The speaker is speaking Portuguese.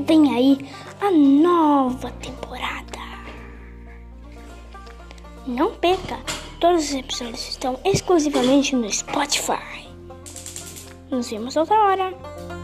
vem aí a nova temporada. Não perca, todos os episódios estão exclusivamente no Spotify. Nos vemos outra hora.